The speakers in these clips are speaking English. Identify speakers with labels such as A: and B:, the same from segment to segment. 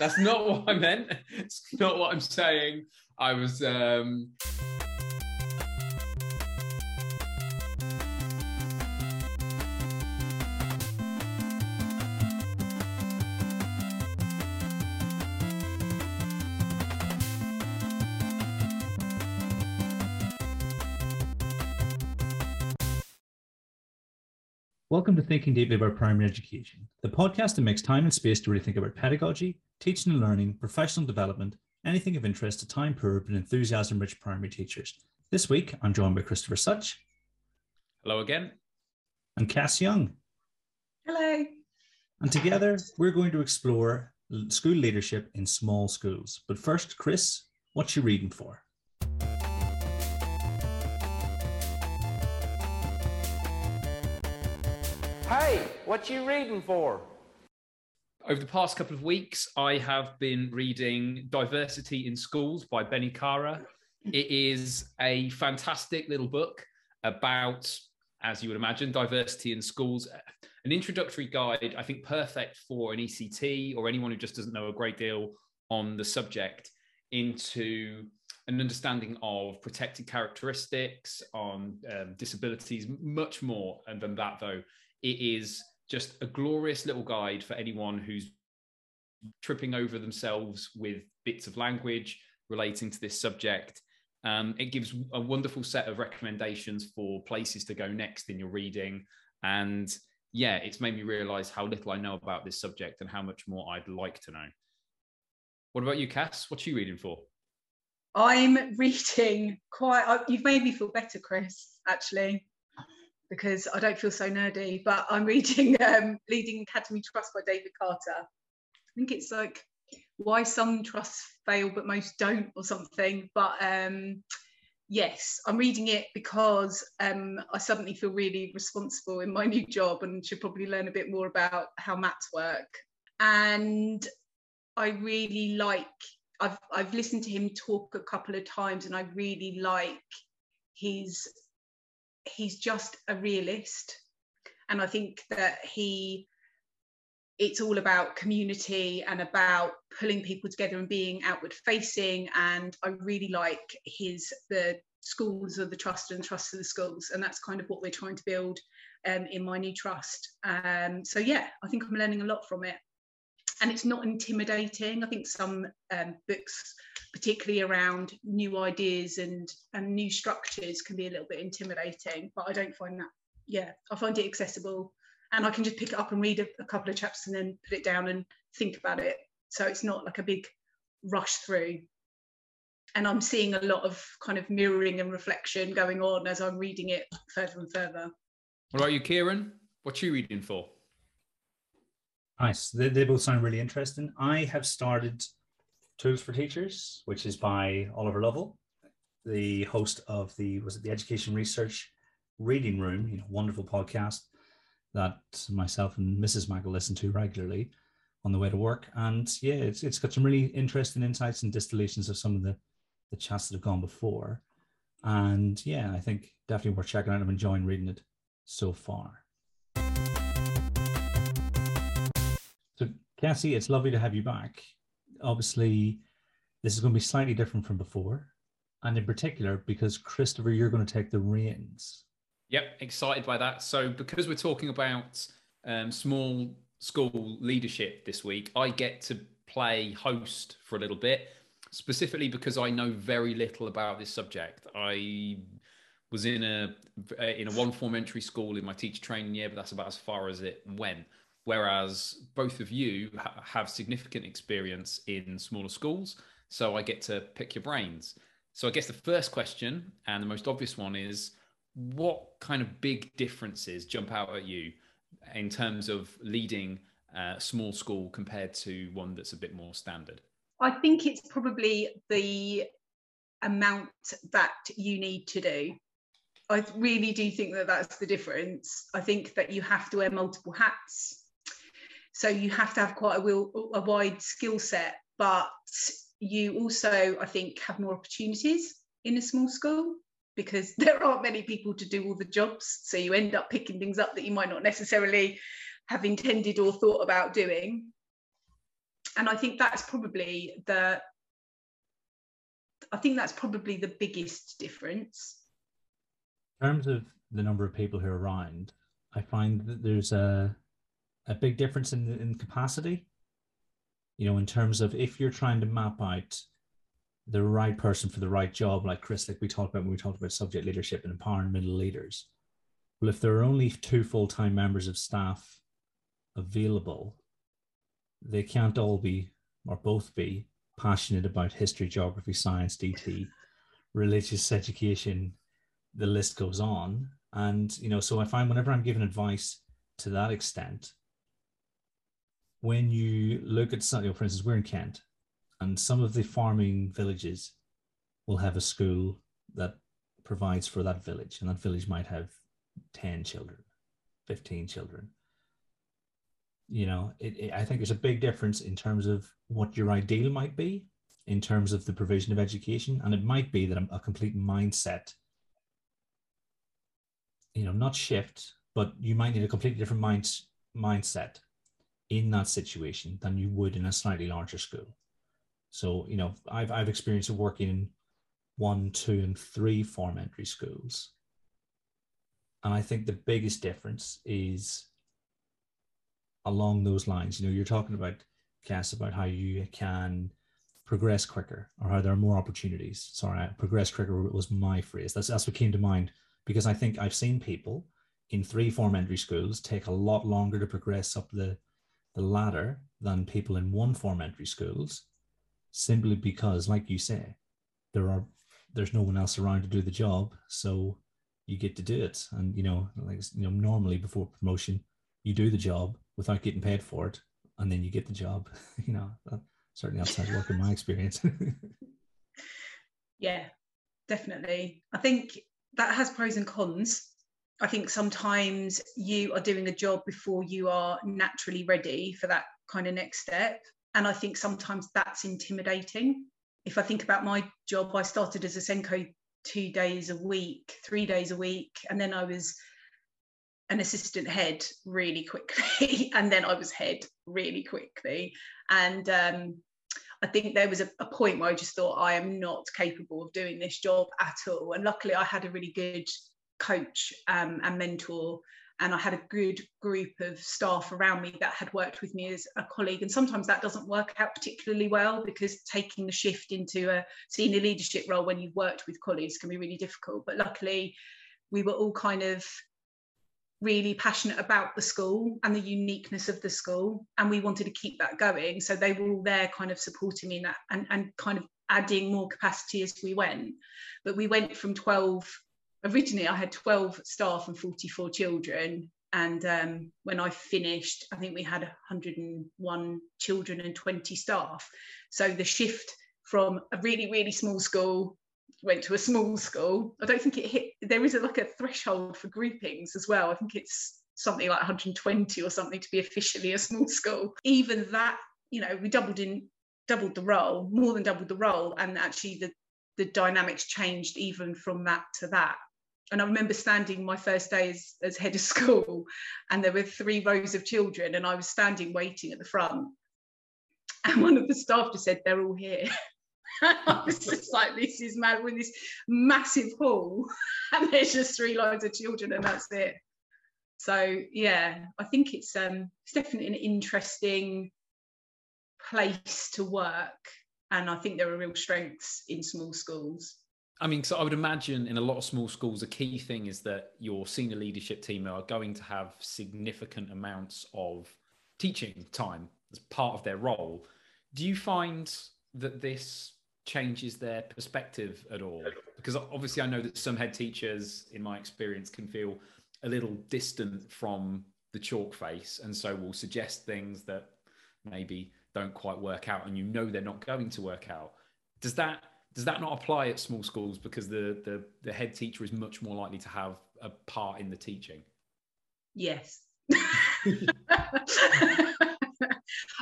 A: That's not what I meant. It's not what I'm saying. I was. Um...
B: Welcome to Thinking Deeply About Primary Education, the podcast that makes time and space to really think about pedagogy, teaching and learning, professional development, anything of interest to time poor but enthusiasm rich primary teachers. This week, I'm joined by Christopher Such.
A: Hello again.
B: And Cass Young.
C: Hello.
B: And together, we're going to explore school leadership in small schools. But first, Chris, what you reading for?
D: Hey, what you reading for?
A: Over the past couple of weeks, I have been reading Diversity in Schools by Bennie Kara. It is a fantastic little book about, as you would imagine, diversity in schools. An introductory guide, I think, perfect for an ECT or anyone who just doesn't know a great deal on the subject into an understanding of protected characteristics, on um, disabilities, much more. And than that, though, it is just a glorious little guide for anyone who's tripping over themselves with bits of language relating to this subject. Um, it gives a wonderful set of recommendations for places to go next in your reading. And yeah, it's made me realize how little I know about this subject and how much more I'd like to know. What about you, Cass? What are you reading for?
C: I'm reading quite, you've made me feel better, Chris, actually because I don't feel so nerdy. But I'm reading um, Leading Academy Trust by David Carter. I think it's like why some trusts fail but most don't, or something. But um, yes, I'm reading it because um, I suddenly feel really responsible in my new job and should probably learn a bit more about how MATs work. And I really like. I've I've listened to him talk a couple of times, and I really like his he's just a realist. And i think that he it's all about community and about pulling people together and being outward facing. And i really like his the schools of the trust and trust of the schools. And that's kind of what we're trying to build um, in my new trust. Um, so yeah i think i'm learning a lot from it and it's not intimidating. I think some um, books particularly around new ideas and and new structures can be a little bit intimidating but i don't find that yeah i find it accessible. And i can just pick it up and read a, a couple of chapters and then put it down and think about it. So it's not like a big rush through. And i'm seeing a lot of kind of mirroring and reflection going on as i'm reading it further and further.
A: What about you kieran? What are you reading for
B: nice they, they both sound really interesting i have started Tools for Teachers, which is by Oliver Lovell, the host of the was it the Education Research Reading Room, you know, wonderful podcast that myself and Mrs. Mackle listen to regularly on the way to work. And yeah, it's it's got some really interesting insights and distillations of some of the the chats that have gone before. And yeah, I think definitely worth checking out. I'm enjoying reading it so far. Cassie, it's lovely to have you back obviously this is going to be slightly different from before, and in particular because Christopher, you're going to take the reins.
A: Yep, excited by that. So because we're talking about um, small school leadership this week, I get to play host for a little bit, specifically because I know very little about this subject. I was in a in a one form entry school in my teacher training year, but that's about as far as it went whereas both of you ha- have significant experience in smaller schools. So I get to pick your brains. So I guess the first question and the most obvious one is what kind of big differences jump out at you in terms of leading a small school compared to one that's a bit more standard?
C: I think it's probably the amount that you need to do. I really do think that that's the difference. I think that you have to wear multiple hats so you have to have quite a, a wide skill set, but you also, I think, have more opportunities in a small school because there aren't many people to do all the jobs. So you end up picking things up that you might not necessarily have intended or thought about doing. and I think that's probably the I think that's probably the biggest difference.
B: In terms of the number of people who are around, I find that there's a a big difference in in capacity. You know, in terms of if you're trying to map out the right person for the right job, like Chris, like we talked about when we talked about subject leadership and empowering middle leaders. Well, if there are only two full time members of staff available, they can't all be or both be passionate about history, geography, science, DT, religious education, the list goes on. And, you know, so I find whenever I'm giving advice to that extent, when you look at, know, for instance, we're in Kent, and some of the farming villages will have a school that provides for that village, and that village might have 10 children, 15 children. You know, it, it, I think there's a big difference in terms of what your ideal might be in terms of the provision of education. And it might be that a, a complete mindset, you know, not shift, but you might need a completely different mind, mindset in that situation than you would in a slightly larger school. So, you know, I've, I've experienced working in one, two, and three form entry schools. And I think the biggest difference is along those lines. You know, you're talking about Cass about how you can progress quicker or how there are more opportunities. Sorry, progress quicker was my phrase. That's that's what came to mind because I think I've seen people in three form entry schools take a lot longer to progress up the the latter than people in one form entry schools, simply because, like you say, there are there's no one else around to do the job, so you get to do it. And you know, like you know, normally before promotion, you do the job without getting paid for it, and then you get the job. you know, certainly outside work in my experience.
C: yeah, definitely. I think that has pros and cons. I think sometimes you are doing a job before you are naturally ready for that kind of next step. And I think sometimes that's intimidating. If I think about my job, I started as a SENCO two days a week, three days a week, and then I was an assistant head really quickly and then i was head really quickly and um, i think there was a, a, point where i just thought i am not capable of doing this job at all and luckily i had a really good coach um, and mentor and i had a good group of staff around me that had worked with me as a colleague. And sometimes that doesn't work out particularly well because taking the shift into a senior leadership role when you've worked with colleagues can be really difficult. But luckily we were all kind of really passionate about the school and the uniqueness of the school and we wanted to keep that going. So they were all there kind of supporting me and, and kind of adding more capacity as we went. But we went from 12 originally i had 12 staff and 44 children and um, when i finished i think we had 101 children and 20 staff so the shift from a really really small school went to a small school. I don't think it hit. There is a, like a threshold for groupings as well. I think it's something like 120 or something to be officially a small school. Even that, you know, we doubled in, doubled the roll, more than doubled the roll, and actually the the dynamics changed even from that to that. And I remember standing my first day as, as head of school, and there were three rows of children, and I was standing waiting at the front. And one of the staff just said, They're all here. I was just like, this is mad. We're in this massive hall, and there's just three lines of children, and that's it. So yeah, I think it's um it's definitely an interesting place to work, and I think there are real strengths in small schools.
A: I mean, so I would imagine in a lot of small schools, a key thing is that your senior leadership team are going to have significant amounts of teaching time as part of their role. Do you find that this changes their perspective at all? Because obviously, I know that some head teachers, in my experience, can feel a little distant from the chalk face, and so will suggest things that maybe don't quite work out, and you know they're not going to work out. Does that does that not apply at small schools because the the, the head teacher is much more likely to have a part in the teaching?
C: Yes. um,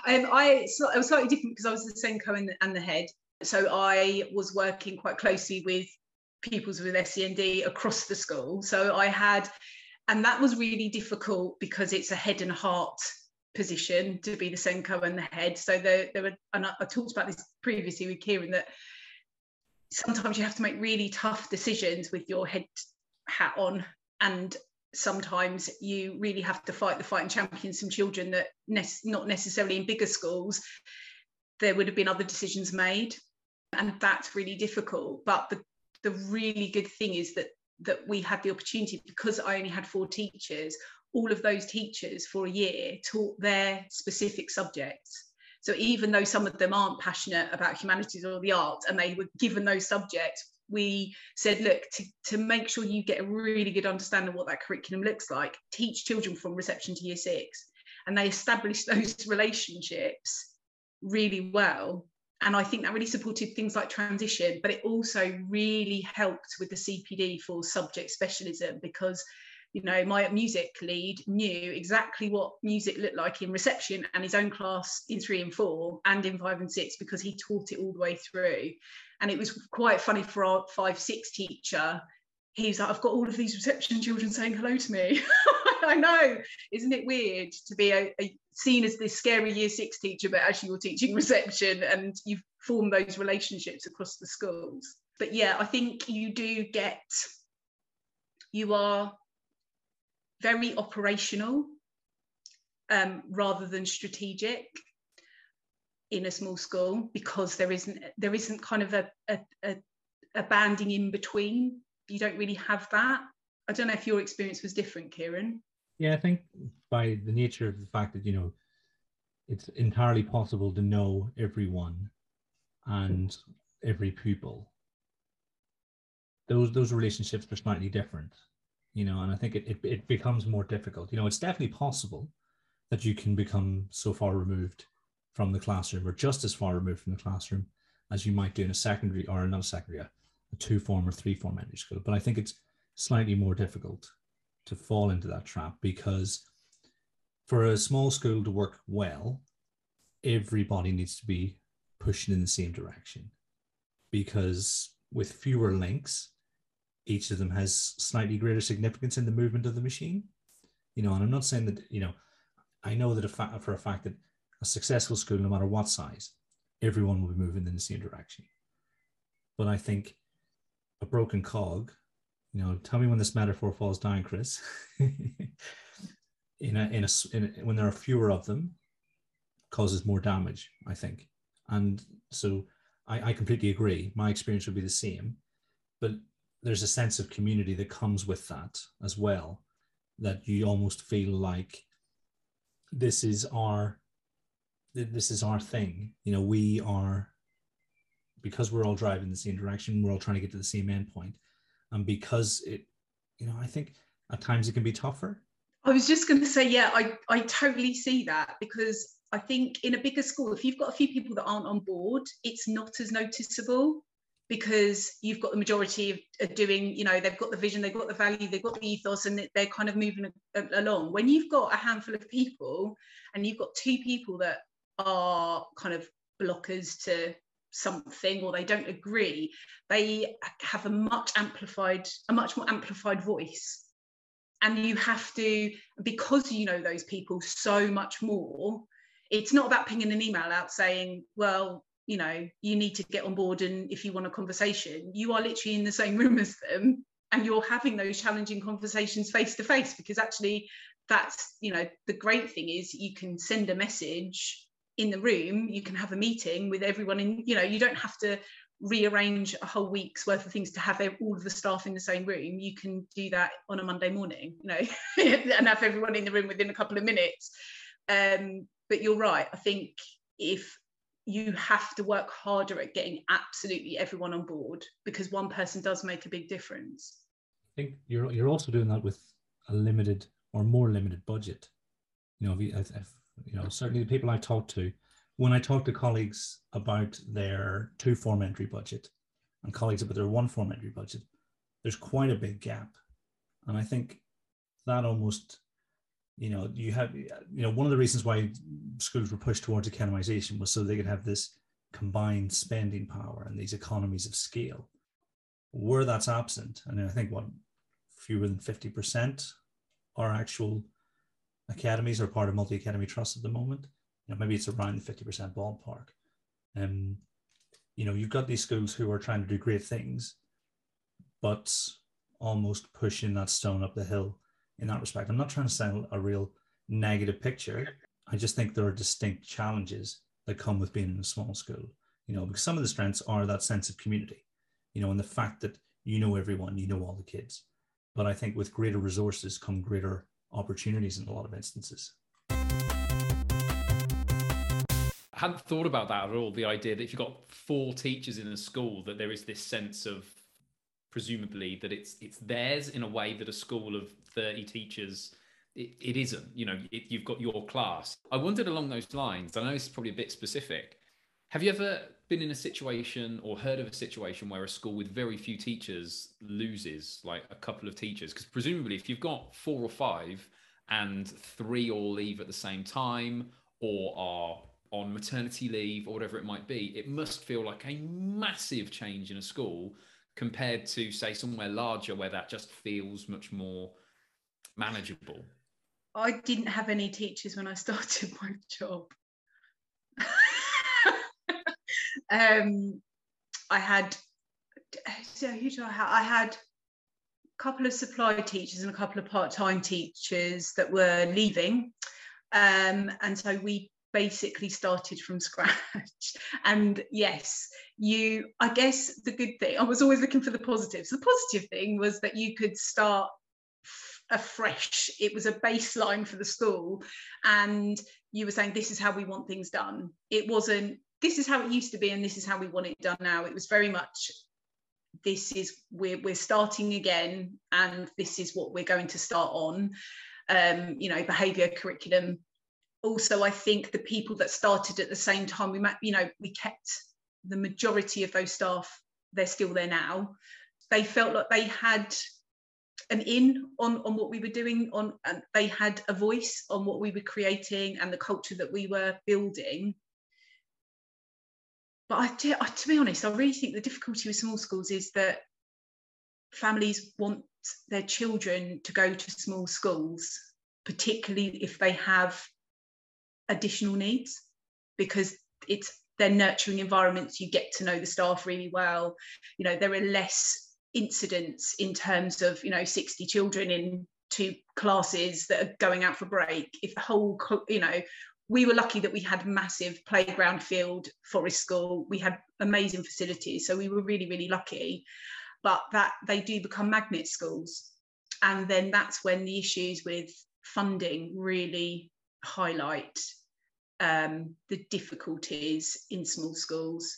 C: I, was slightly different because I was the SENCO and the, and the head. So I was working quite closely with pupils with SEND across the school. So I had, and that was really difficult because it's a head and heart position to be the SENCO and the head. So there, there were, and I, I talked about this previously with Kieran that sometimes you have to make really tough decisions with your head hat on, and sometimes you really have to fight the fight and champion some children that ne- not necessarily in bigger schools there would have been other decisions made and that's really difficult but the the really good thing is that that we had the opportunity because I only had four teachers all of those teachers for a year taught their specific subjects. So even though some of them aren't passionate about humanities or the arts and they were given those subjects, we said, look, to, to make sure you get a really good understanding of what that curriculum looks like, teach children from reception to year six. And they established those relationships really well. And I think that really supported things like transition, but it also really helped with the CPD for subject specialism because you know, my music lead knew exactly what music looked like in reception and his own class in three and four and in five and six because he taught it all the way through. And it was quite funny for our five, six teacher. He's like, I've got all of these reception children saying hello to me. I know, isn't it weird to be a, a, seen as this scary year six teacher, but actually you're teaching reception and you've formed those relationships across the schools. But yeah, I think you do get, you are very operational um, rather than strategic in a small school because there isn't there isn't kind of a, a, a, a banding in between. You don't really have that. I don't know if your experience was different, Kieran.
B: Yeah, I think by the nature of the fact that you know it's entirely possible to know everyone and every pupil. Those those relationships are slightly different you know, and I think it, it, it becomes more difficult. You know, it's definitely possible that you can become so far removed from the classroom or just as far removed from the classroom as you might do in a secondary or not a secondary, a two form or three form entry school. But I think it's slightly more difficult to fall into that trap because for a small school to work well, everybody needs to be pushing in the same direction because with fewer links, each of them has slightly greater significance in the movement of the machine. You know, and I'm not saying that, you know, I know that a fa- for a fact that a successful school, no matter what size, everyone will be moving in the same direction. But I think a broken cog, you know, tell me when this metaphor falls down, Chris. in a, in a, in a, when there are fewer of them, causes more damage, I think. And so I, I completely agree. My experience would be the same. But there's a sense of community that comes with that as well that you almost feel like this is our this is our thing. You know we are because we're all driving the same direction we're all trying to get to the same endpoint. And because it you know i think at times it can be tougher.
C: I was just going to say yeah i i totally see that because i think in a bigger school if you've got a few people that aren't on board it's not as noticeable because you've got the majority of, of, doing, you know, they've got the vision, they've got the value, they've got the ethos, and they're kind of moving along. When you've got a handful of people and you've got two people that are kind of blockers to something or they don't agree, they have a much amplified, a much more amplified voice. And you have to, because you know those people so much more, it's not about pinging an email out saying, well, you know you need to get on board and if you want a conversation you are literally in the same room as them and you're having those challenging conversations face to face because actually that's you know the great thing is you can send a message in the room you can have a meeting with everyone in you know you don't have to rearrange a whole week's worth of things to have all of the staff in the same room. You can do that on a monday morning you know and have everyone in the room within a couple of minutes. Um, but you're right i think if you have to work harder at getting absolutely everyone on board because one person does make a big difference.
B: I think you're you're also doing that with a limited or more limited budget. You know, if, if, you know, certainly the people I talk to, when I talk to colleagues about their two form entry budget and colleagues about their one form entry budget, there's quite a big gap, and I think that almost you know, you have, you know, one of the reasons why schools were pushed towards academization was so they could have this combined spending power and these economies of scale. Where that's absent, and I think what fewer than 50% are actual academies are part of multi academy trust at the moment. You know, maybe it's around the fifty percent ballpark. Um, you know, you've got these schools who are trying to do great things, but almost pushing that stone up the hill in that respect. I'm not trying to sell a real negative picture. I just think there are distinct challenges that come with being in a small school. You know, because some of the strengths are that sense of community, you know, and the fact that you know everyone, you know all the kids. But I think with greater resources come greater opportunities in a lot of instances.
A: I hadn't thought about that at all. The idea that if you've got four teachers in a school, that there is this sense of presumably that it's it's theirs in a way that a school of 30 teachers it, it isn't you know it, you've got your class. I wondered along those lines i know is probably a bit specific. Have you ever been in a situation or heard of a situation where a school with very few teachers loses like a couple of teachers? Because presumably if you've got four or five and three all leave at the same time or are on maternity leave or whatever it might be it must feel like a massive change in a school compared to say somewhere larger where that just feels much more manageable
C: I didn't have any teachers when I started my job. um, I had, so who do I have? I had a couple of supply teachers and a couple of part-time teachers that were leaving. Um, and so we basically started from scratch. and yes, you, I guess the good thing, I was always looking for the positives. The positive thing was that you could start afresh. It was a baseline for the school. And you were saying, this is how we want things done. It wasn't, this is how it used to be, and this is how we want it done now. It was very much, this is, we're, we're starting again, and this is what we're going to start on. Um, you know, behaviour curriculum. Also, I think the people that started at the same time, we might, you know, we kept the majority of those staff, they're still there now. They felt like they had an in on on what we were doing on and they had a voice on what we were creating and the culture that we were building but I, to be honest i really think the difficulty with small schools is that families want their children to go to small schools particularly if they have additional needs because it's they're nurturing environments you get to know the staff really well. You know there are less incidents in terms of you know 60 children in two classes that are going out for break. If the whole you know we were lucky that we had massive playground field forest school. We had amazing facilities so we were really really lucky. But that they do become magnet schools. And then that's when the issues with funding really highlight um, the difficulties in small schools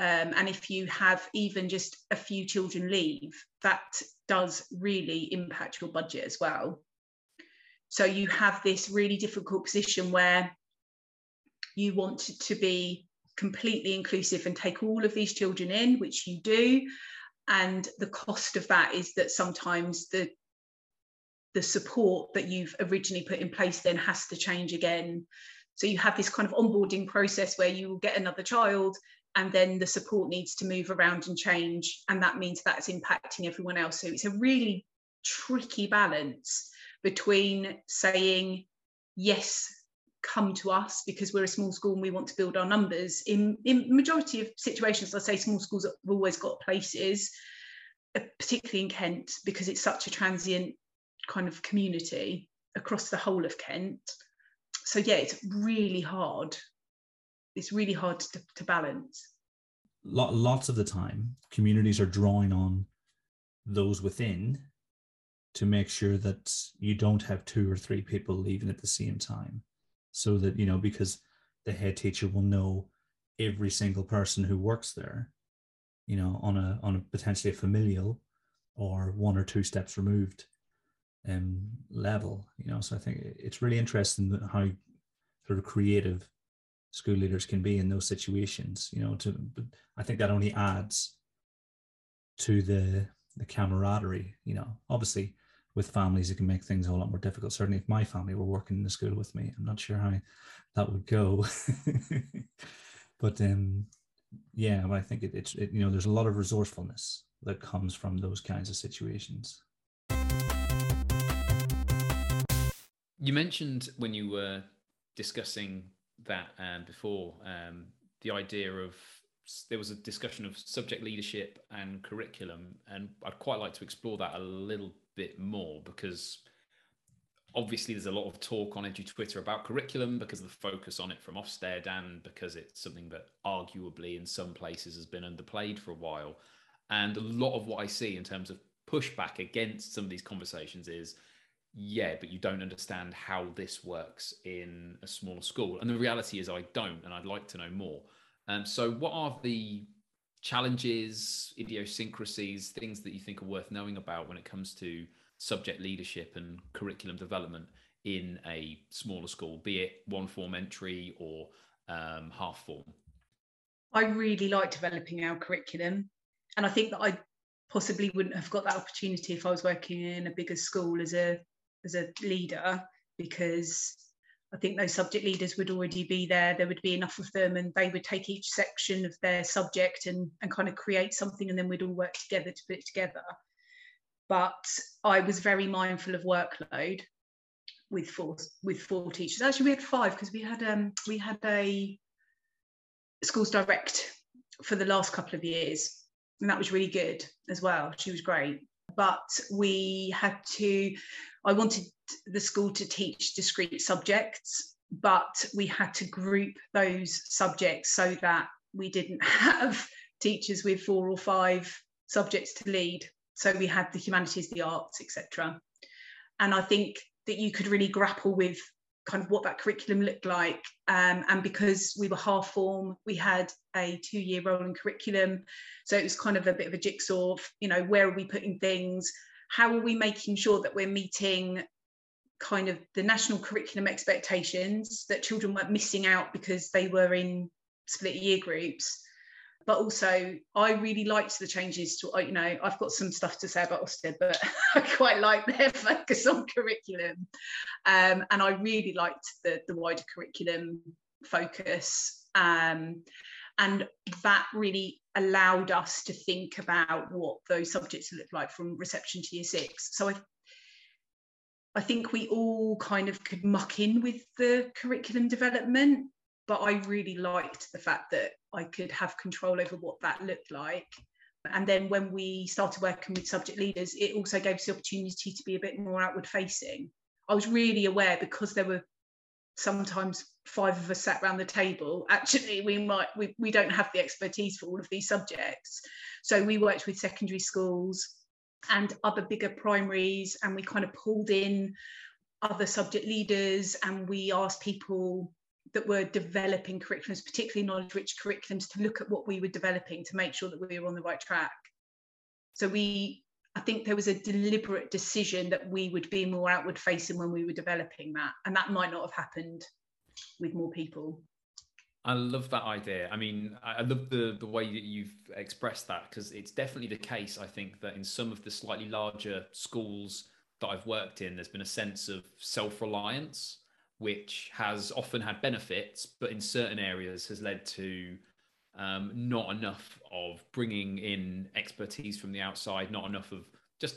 C: um, and if you have even just a few children leave, that does really impact your budget as well. So you have this really difficult position where you want to be completely inclusive and take all of these children in, which you do. And the cost of that is that sometimes the the support that you've originally put in place then has to change again. So you have this kind of onboarding process where you will get another child and then the support needs to move around and change. And that means that's impacting everyone else. So it's a really tricky balance between saying yes come to us because we're a small school and we want to build our numbers. In in majority of situations i say small schools have always got places uh, particularly in kent because it's such a transient kind of community across the whole of kent so yeah it's really hard it's really hard to, to balance.
B: Lots of the time, communities are drawing on those within to make sure that you don't have two or three people leaving at the same time. So that, you know, because the head teacher will know every single person who works there, you know, on a on a potentially a familial or one or two steps removed um level, you know. So I think it's really interesting how sort of creative school leaders can be in those situations you know to but i think that only adds to the the camaraderie you know? Obviously with families it can make things a lot more difficult. Certainly if my family were working in the school with me i'm not sure how that would go. But um yeah but i think it, it's it, you know there's a lot of resourcefulness that comes from those kinds of situations
A: You mentioned when you were discussing that um, before um, the idea of there was a discussion of subject leadership and curriculum, and I'd quite like to explore that a little bit more because obviously there's a lot of talk on edu twitter about curriculum because of the focus on it from ofsted and because it's something that arguably in some places has been underplayed for a while. And a lot of what i see in terms of pushback against some of these conversations is yeah but you don't understand how this works in a smaller school. And the reality is i don't and i'd like to know more. Um, so what are the challenges idiosyncrasies things that you think are worth knowing about when it comes to subject leadership and curriculum development in a smaller school be it one form entry or um, half form?
C: I really like developing our curriculum and i think that i possibly wouldn't have got that opportunity if i was working in a bigger school as a as a leader because I think those subject leaders would already be there. There would be enough of them, and they would take each section of their subject and, and kind of create something, and then we'd all work together to put it together. But I was very mindful of workload with four with four teachers. Actually, we had five because we had um we had a schools direct for the last couple of years, and that was really good as well. She was great but we had to i wanted the school to teach discrete subjects but we had to group those subjects so that we didn't have teachers with four or five subjects to lead. So we had the humanities the arts etc and i think that you could really grapple with kind of what that curriculum looked like. Um, and because we were half form, we had a two year rolling curriculum. So it was kind of a bit of a jigsaw of, you know, where are we putting things? How are we making sure that we're meeting kind of the national curriculum expectations that children weren't missing out because they were in split year groups? But also I really liked the changes to you know I've got some stuff to say about Ofsted but I quite like their focus on curriculum. Um, and I really liked the the wider curriculum focus. Um, and that really allowed us to think about what those subjects look like from reception to year six. So I I think we all kind of could muck in with the curriculum development but I really liked the fact that I could have control over what that looked like. And then when we started working with subject leaders, it also gave us the opportunity to be a bit more outward facing. I was really aware because there were sometimes five of us sat around the table actually we might we, we don't have the expertise for all of these subjects so we worked with secondary schools and other bigger primaries and we kind of pulled in other subject leaders and we asked people that were developing curriculums, particularly knowledge rich curriculums, to look at what we were developing to make sure that we were on the right track. So we, I think there was a deliberate decision that we would be more outward facing when we were developing that. And that might not have happened with more people.
A: I love that idea. I mean, I love the the way that you've expressed that because it's definitely the case. I think that in some of the slightly larger schools that I've worked in, there's been a sense of self reliance which has often had benefits, but in certain areas has led to um, not enough of bringing in expertise from the outside, not enough of just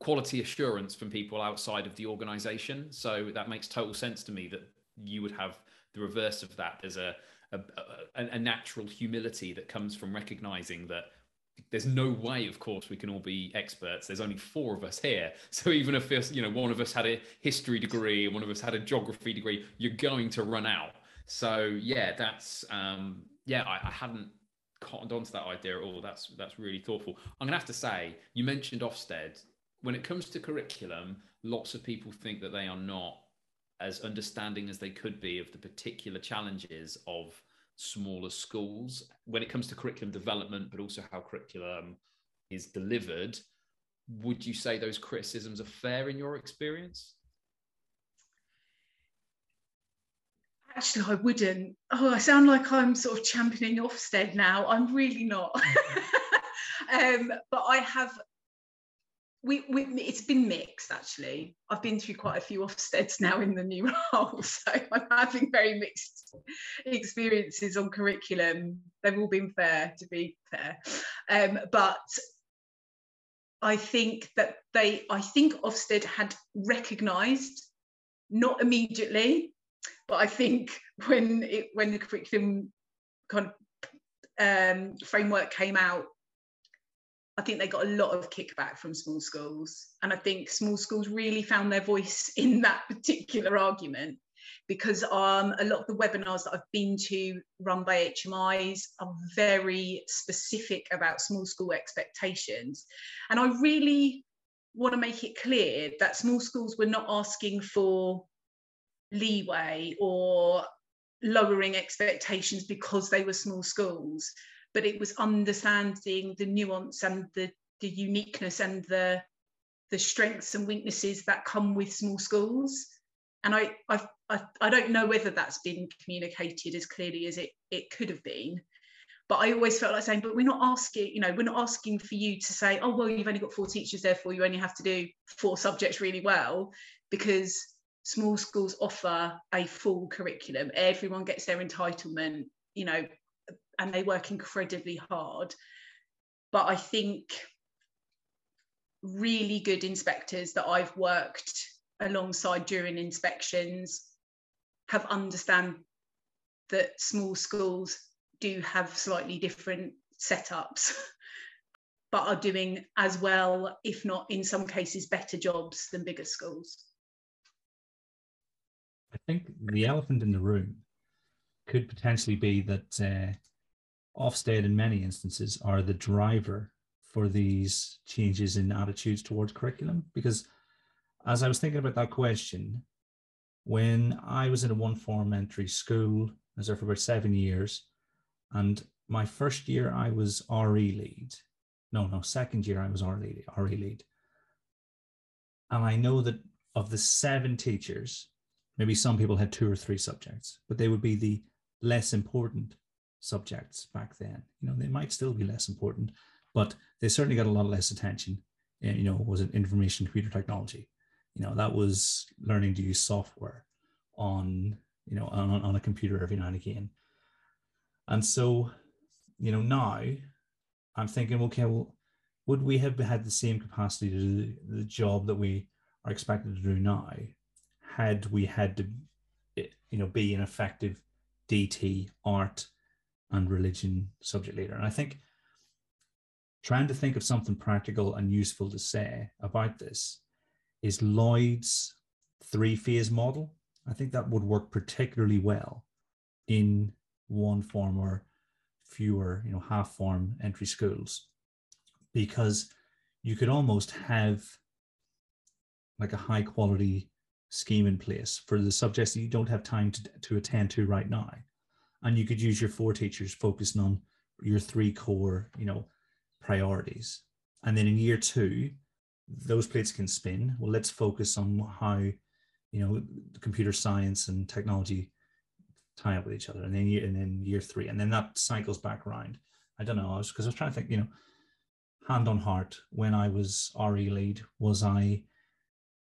A: quality assurance from people outside of the organization. So that makes total sense to me that you would have the reverse of that. There's a, a, a, a natural humility that comes from recognizing that there's no way of course we can all be experts. There's only four of us here. So even if you know one of us had a history degree one of us had a geography degree you're going to run out. So yeah that's um yeah i, I hadn't cottoned onto that idea at all. That's that's really thoughtful. I'm gonna have to say you mentioned ofsted. When it comes to curriculum lots of people think that they are not as understanding as they could be of the particular challenges of smaller schools when it comes to curriculum development, but also how curriculum is delivered. Would you say those criticisms are fair in your experience?
C: Actually, I wouldn't. Oh, I sound like I'm sort of championing Ofsted now. I'm really not. um, but I have we, we, it's been mixed actually. I've been through quite a few Ofsteds now in the new role, so I'm having very mixed experiences on curriculum. They've all been fair, to be fair, um, but I think that they, I think Ofsted had recognised not immediately, but I think when it when the curriculum kind of um, framework came out, I think they got a lot of kickback from small schools. And I think small schools really found their voice in that particular argument because um, a lot of the webinars that I've been to run by HMIs are very specific about small school expectations. And I really want to make it clear that small schools were not asking for leeway or lowering expectations because they were small schools, but it was understanding the nuance and the, the uniqueness and the the strengths and weaknesses that come with small schools. And I, I've, I, I don't know whether that's been communicated as clearly as it, it could have been. But I always felt like saying, but we're not asking, you know, we're not asking for you to say, oh, well, you've only got four teachers, therefore you only have to do four subjects really well, because small schools offer a full curriculum. Everyone gets their entitlement, you know, and they work incredibly hard. But I think really good inspectors that I've worked alongside during inspections have understand that small schools do have slightly different setups but are doing as well if not in some cases better jobs than bigger schools
B: I think the elephant in the room could potentially be that uh, Ofsted, in many instances, are the driver for these changes in attitudes towards curriculum. Because as I was thinking about that question, when I was in a one form entry school, I was there for about seven years, and my first year I was RE lead. No, no, second year I was RE, RE lead. And I know that of the seven teachers Maybe some people had two or three subjects, but they would be the less important subjects back then. You know, they might still be less important, but they certainly got a lot less attention. And, you know, was it information computer technology? You know, that was learning to use software on, you know, on, on a computer every now and again. And so, you know, now I'm thinking, okay, well, would we have had the same capacity to do the job that we are expected to do now had we had to, eh, you know, be an effective DT art and religion subject leader. And I think trying to think of something practical and useful to say about this is Lloyd's three phase model. I think that would work particularly well in one form or fewer, you know, half form entry schools because you could almost have like a high quality scheme in place for the subjects that you don't have time to, to attend to right now. And you could use your four teachers focusing on your three core, you know, priorities. And then in year two, those plates can spin. Well, let's focus on how, you know, computer science and technology tie up with each other. And then year, and then year three, and then that cycles back around. I don't know. I was because I was trying to think, you know, hand on heart, when I was RE lead, was I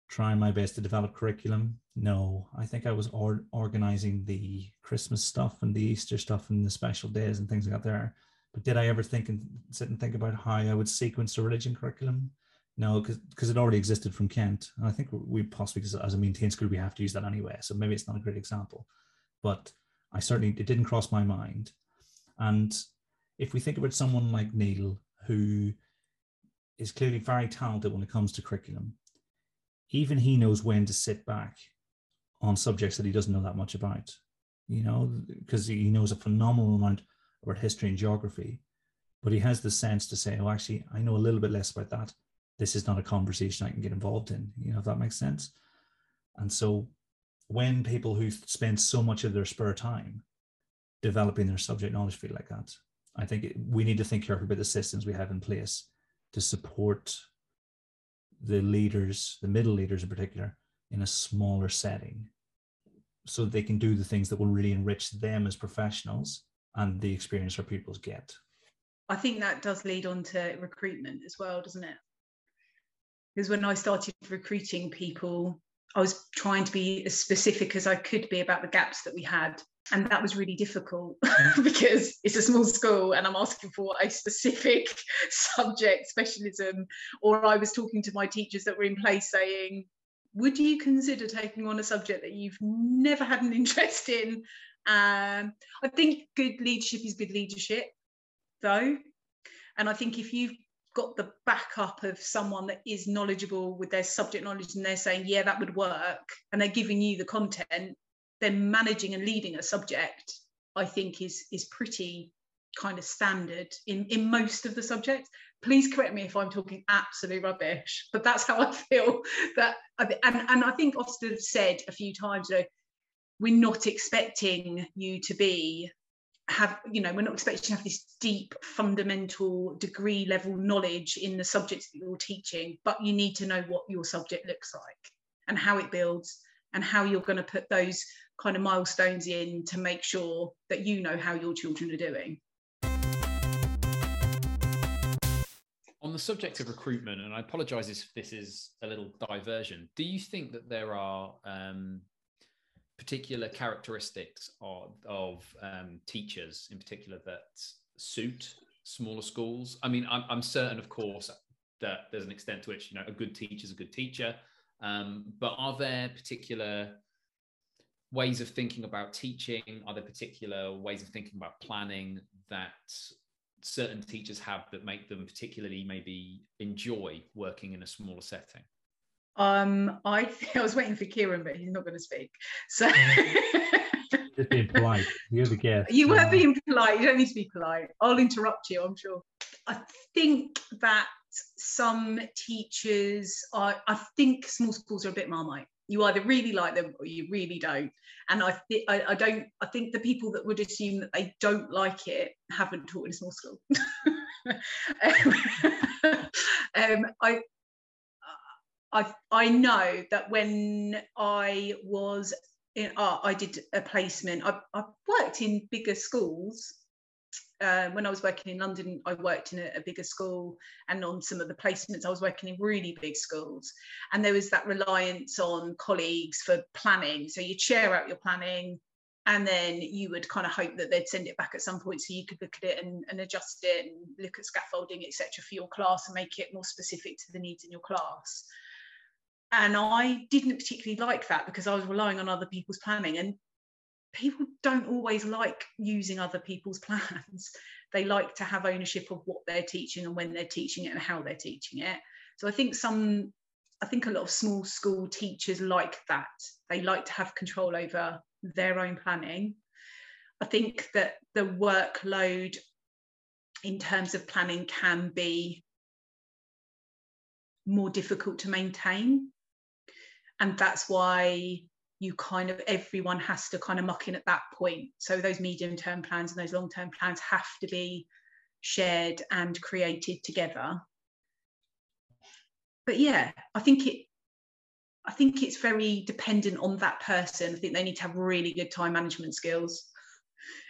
B: trying my best to develop curriculum. No, I think I was or- organizing the Christmas stuff and the Easter stuff and the special days and things like that there. But did I ever think and sit and think about how I would sequence the religion curriculum? No, because it already existed from Kent. And I think we possibly, as a maintained school, we have to use that anyway. So maybe it's not a great example. But I certainly, it didn't cross my mind. And if we think about someone like Neil, who is clearly very talented when it comes to curriculum, even he knows when to sit back on subjects that he doesn't know that much about, you know, because he knows a phenomenal amount about history and geography, but he has the sense to say, oh, actually, I know a little bit less about that. This is not a conversation I can get involved in, you know, if that makes sense. And so when people who spend so much of their spare time developing their subject knowledge feel like that, I think we need to think carefully about the systems we have in place to support the leaders, the middle leaders in particular, in a smaller setting so that they can do the things that will really enrich them as professionals and the experience our pupils get.
C: I think that does lead on to recruitment as well, doesn't it? Because when I started recruiting people, I was trying to be as specific as I could be about the gaps that we had and that was really difficult mm. because it's a small school and i'm asking for a specific subject specialism or i was talking to my teachers that were in place saying would you consider taking on a subject that you've never had an interest in? Um, I think good leadership is good leadership, though. And I think if you've got the backup of someone that is knowledgeable with their subject knowledge and they're saying, yeah, that would work, and they're giving you the content, then managing and leading a subject, I think, is is pretty kind of standard in in most of the subjects please correct me if i'm talking absolute rubbish but that's how i feel that and and i think ofsted said a few times you know we're not expecting you to be have you know we're not expecting to have this deep fundamental degree level knowledge in the subjects that you're teaching but you need to know what your subject looks like and how it builds and how you're going to put those kind of milestones in to make sure that you know how your children are doing
A: On the subject of recruitment, and I apologize if this is a little diversion, do you think that there are um, particular characteristics of, of um, teachers in particular that suit smaller schools? I mean, I'm, I'm, certain, of course, that there's an extent to which you know a good teacher is a good teacher, um, but are there particular ways of thinking about teaching? Are there particular ways of thinking about planning that certain teachers have that make them particularly maybe enjoy working in a smaller setting?
C: Um, I I was waiting for Kieran, but he's not going to speak. So
B: just being polite. You're the guest.
C: You were being polite. You don't need to be polite. I'll interrupt you. I'm sure. I think that some teachers are. I think small schools are a bit marmite you either really like them or you really don't. And I, th- I, I don't i think the people that would assume that they don't like it haven't taught in a small school. Um, um, I, I i know that when i was in art i did a placement i, I worked in bigger schools uh, when I was working in London, I worked in a, a, bigger school, and on some of the placements, I was working in really big schools. And there was that reliance on colleagues for planning. So you'd share out your planning, and then you would kind of hope that they'd send it back at some point so you could look at it and, and adjust it and look at scaffolding, etc., for your class and make it more specific to the needs in your class. And I didn't particularly like that because I was relying on other people's planning. And people don't always like using other people's plans. They like to have ownership of what they're teaching and when they're teaching it and how they're teaching it. So I think some, I think a lot of small school teachers like that. They like to have control over their own planning. I think that the workload in terms of planning can be more difficult to maintain. And that's why you kind of everyone has to kind of muck in at that point. So those medium term plans and those long term plans have to be shared and created together. But yeah i think it i think it's very dependent on that person. I think they need to have really good time management skills.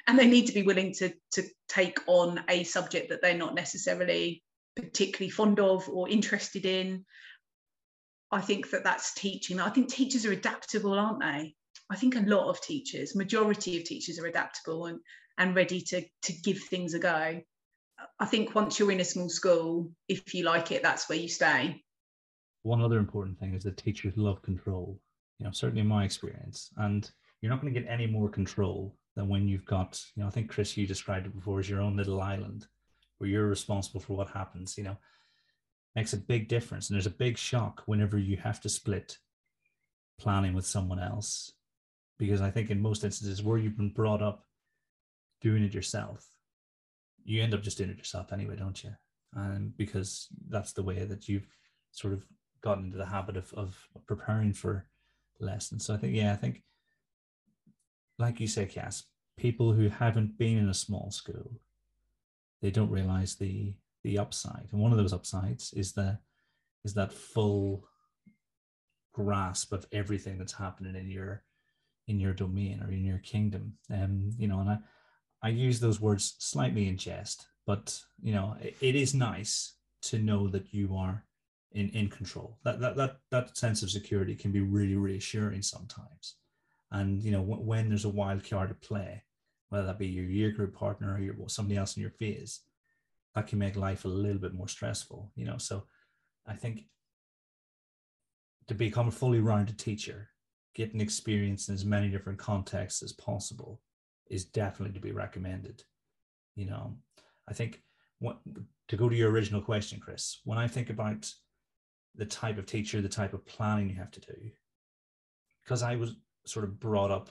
C: And they need to be willing to to take on a subject that they're not necessarily particularly fond of or interested in I think that that's teaching. I think teachers are adaptable, aren't they? I think a lot of teachers, majority of teachers are adaptable and, and ready to, to give things a go. I think once you're in a small school, if you like it, that's where you stay.
B: One other important thing is that teachers love control, you know, certainly in my experience. And you're not going to get any more control than when you've got, you know, I think Chris, you described it before as your own little island where you're responsible for what happens. You know, makes a big difference. And there's a big shock whenever you have to split planning with someone else. Because I think in most instances where you've been brought up doing it yourself, you end up just doing it yourself anyway, don't you? And because that's the way that you've sort of gotten into the habit of, of preparing for lessons. So I think, yeah, I think, like you say, Cass, people who haven't been in a small school, they don't realize the the upside, and one of those upsides is the is that full grasp of everything that's happening in your in your domain or in your kingdom. Um, you know, and I I use those words slightly in jest, but you know, it, it is nice to know that you are in in control. That that that that sense of security can be really reassuring sometimes. And you know, when, when there's a wild card at play, whether that be your year group partner or your somebody else in your phase, that can make life a little bit more stressful you know so i think to become a fully rounded teacher, getting experience in as many different contexts as possible is definitely to be recommended. You know, I think what to go to your original question, Chris, when I think about the type of teacher, the type of planning you have to do, because I was sort of brought up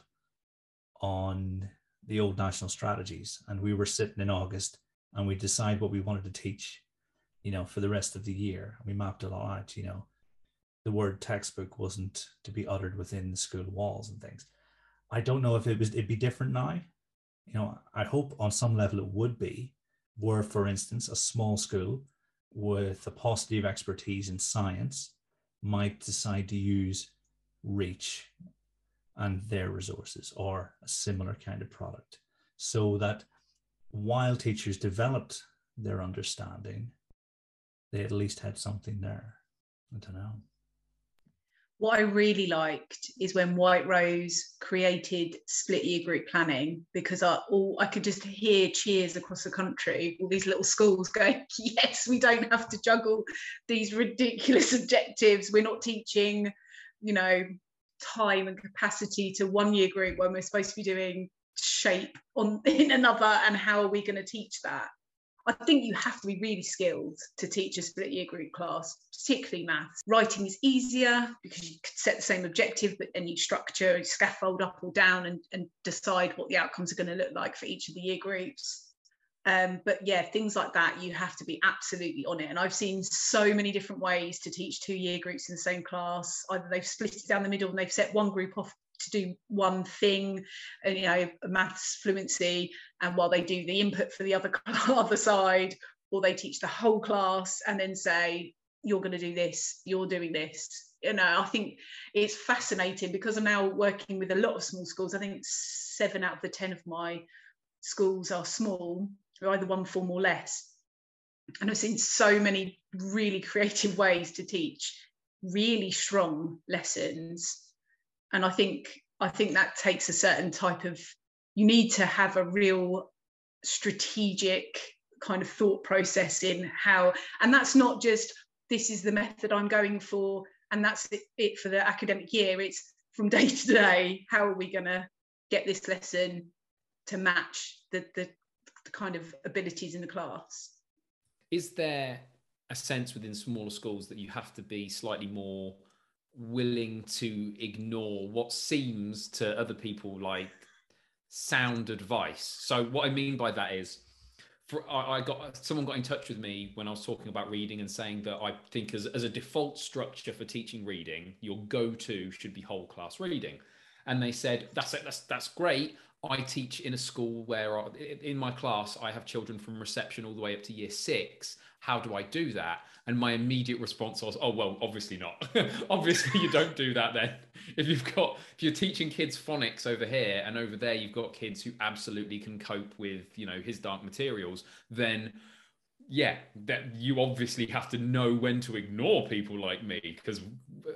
B: on the old national strategies and we were sitting in August and we decided what we wanted to teach, you know, for the rest of the year. We mapped it all out, you know. The word textbook wasn't to be uttered within the school walls and things. I don't know if it was it'd be different now. You know, I hope on some level it would be, were, for instance, a small school with a paucity of expertise in science might decide to use Reach and their resources or a similar kind of product so that while teachers developed their understanding, they at least had something there. I don't know
C: what I really liked is when White Rose created split year group planning because I all I could just hear cheers across the country, all these little schools going, Yes, we don't have to juggle these ridiculous objectives. We're not teaching, you know, time and capacity to one year group when we're supposed to be doing shape on in another and how are we going to teach that I think you have to be really skilled to teach a split year group class, particularly maths. Writing is easier because you could set the same objective, but then you structure and scaffold up or down and, and decide what the outcomes are going to look like for each of the year groups. Um, but yeah, things like that, you have to be absolutely on it. And I've seen so many different ways to teach two year groups in the same class. Either they've split it down the middle and they've set one group off to do one thing, and you know, maths fluency, and while they do the input for the other other side, or they teach the whole class and then say, you're going to do this, you're doing this. You know, I think it's fascinating because I'm now working with a lot of small schools. I think seven out of the 10 of my schools are small, either one form or less. And I've seen so many really creative ways to teach really strong lessons and i think i think that takes a certain type of you need to have a real strategic kind of thought process in how and that's not just this is the method i'm going for and that's it, for the academic year. It's from day to day how are we going to get this lesson to match the, the, the kind of abilities in the class?
A: Is there a sense within smaller schools that you have to be slightly more willing to ignore what seems to other people like sound advice. So what I mean by that is, for, I, I got someone got in touch with me when I was talking about reading and saying that I think as, as a default structure for teaching reading, your go-to should be whole class reading. And they said that's it, that's that's great. I teach in a school where I, in my class I have children from reception all the way up to year six. How do I do that? And my immediate response was, oh, well, obviously not. obviously, you don't do that then. If you've got, if you're teaching kids phonics over here and over there, you've got kids who absolutely can cope with, you know, his dark materials, then yeah, that you obviously have to know when to ignore people like me because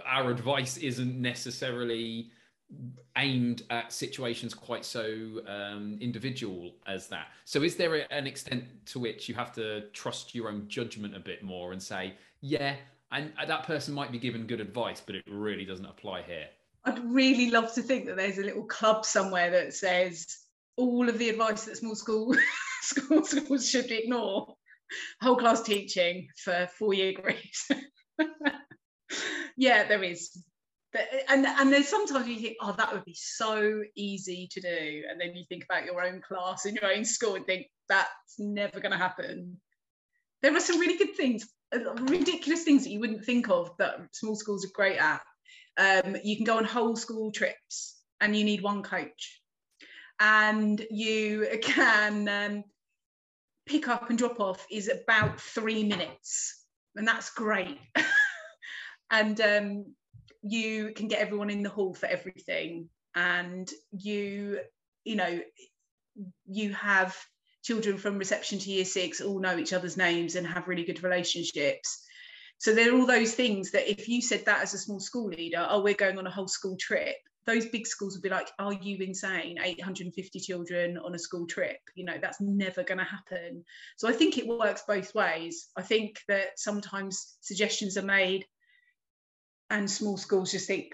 A: our advice isn't necessarily aimed at situations quite so um, individual as that. So, is there an extent to which you have to trust your own judgment a bit more and say, yeah, and that person might be given good advice, but it really doesn't apply here?
C: I'd really love to think that there's a little club somewhere that says all of the advice that small school school schools should ignore. Whole class teaching for four year grades. yeah, there is and and then sometimes you think, oh, that would be so easy to do, and then you think about your own class in your own school and think that's never going to happen. There are some really good things, uh, ridiculous things that you wouldn't think of that small schools are great at. Um, you can go on whole school trips, and you need one coach, and you can um, pick up and drop off is about three minutes, and that's great. and um, you can get everyone in the hall for everything. And you you know you have children from reception to year six all know each other's names and have really good relationships. So there are all those things that if you said that as a small school leader oh we're going on a whole school trip those big schools would be like are you insane? 850 children on a school trip. You know that's never going to happen. So i think it works both ways. I think that sometimes suggestions are made and small schools just think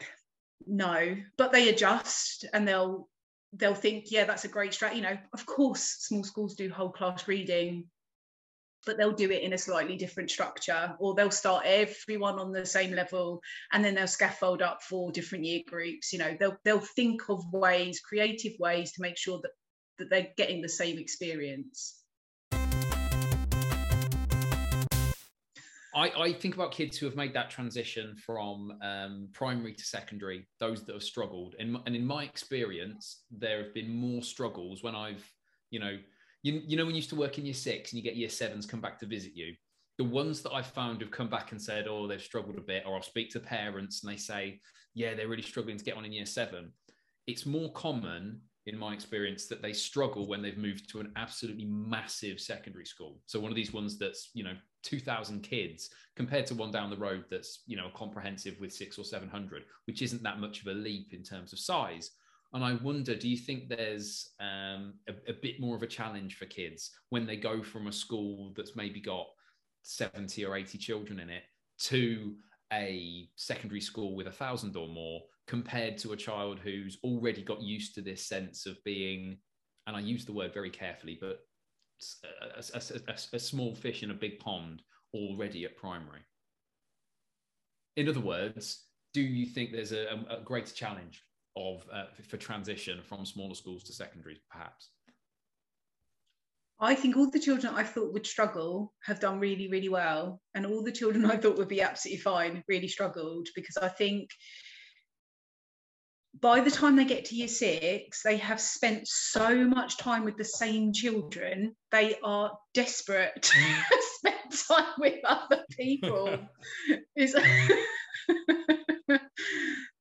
C: no but they adjust and they'll they'll think yeah that's a great strategy you know of course small schools do whole class reading but they'll do it in a slightly different structure or they'll start everyone on the same level and then they'll scaffold up for different year groups you know they'll they'll think of ways creative ways to make sure that that they're getting the same experience
A: I, I think about kids who have made that transition from um, primary to secondary, those that have struggled. And, and in my experience, there have been more struggles when I've, you know, you, you know, when you used to work in year six and you get year sevens come back to visit you, the ones that I've found have come back and said, oh, they've struggled a bit, or I'll speak to parents and they say, yeah, they're really struggling to get on in year seven. It's more common in my experience that they struggle when they've moved to an absolutely massive secondary school. So one of these ones that's, you know, 2000 kids compared to one down the road that's, you know, comprehensive with six or 700, which isn't that much of a leap in terms of size. And I wonder, do you think there's um, a, a, bit more of a challenge for kids when they go from a school that's maybe got 70 or 80 children in it to a secondary school with a thousand or more compared to a child who's already got used to this sense of being, and I use the word very carefully, but a, a, a, small fish in a big pond already at primary? In other words, do you think there's a, a greater challenge of uh, for transition from smaller schools to secondaries, perhaps?
C: I think all the children I thought would struggle have done really, really well, and all the children I thought would be absolutely fine really struggled because I think by the time they get to year six, they have spent so much time with the same children, they are desperate to mm. spend time with other people. Is um,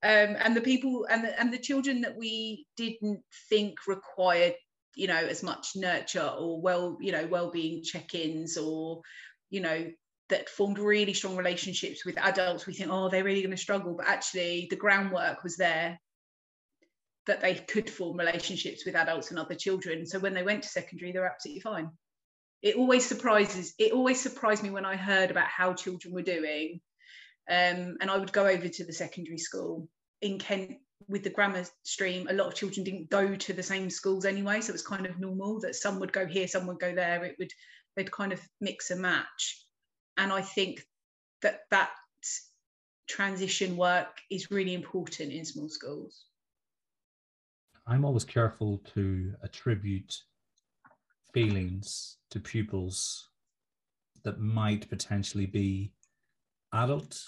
C: and the people and the, and the children that we didn't think required you know as much nurture or well you know well-being check-ins or you know that formed really strong relationships with adults we think oh they're really going to struggle but actually the groundwork was there that they could form relationships with adults and other children so when they went to secondary they're absolutely fine it always surprises it always surprised me when i heard about how children were doing um, and I would go over to the secondary school in Kent with the grammar stream. A lot of children didn't go to the same schools anyway, so it was kind of normal that some would go here, some would go there. It would they'd kind of mix and match, and I think that that transition work is really important in small schools.
B: I'm always careful to attribute feelings to pupils that might potentially be adult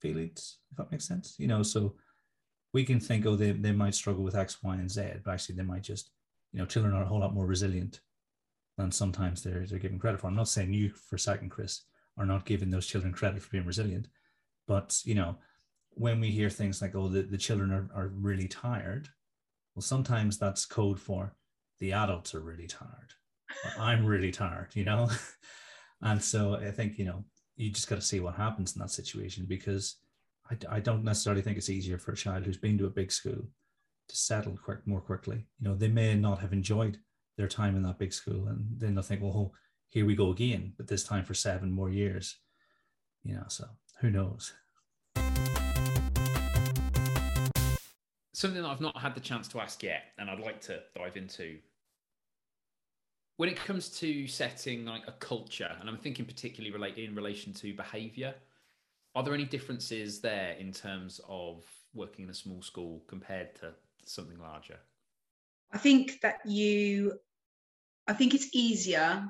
B: feelings, if that makes sense. You know, so we can think, oh, they, they might struggle with X, Y, and Z, but actually they might just, you know, children are a whole lot more resilient than sometimes they're, they're given credit for. I'm not saying you, for a second, Chris, are not giving those children credit for being resilient, but, you know, when we hear things like, oh, the, the children are, are really tired, well, sometimes that's code for the adults are really tired. I'm really tired, you know? and so I think, you know, you just got to see what happens in that situation because I, I don't necessarily think it's easier for a child who's been to a big school to settle quick more quickly. You know, they may not have enjoyed their time in that big school, and then they'll think, well, oh, here we go again, but this time for seven more years. You know, so who knows?
A: Something that I've not had the chance to ask yet, and I'd like to dive into when it comes to setting like a culture, and I'm thinking particularly relate in relation to behaviour, are there any differences there in terms of working in a small school compared to something larger?
C: I think that you, I think it's easier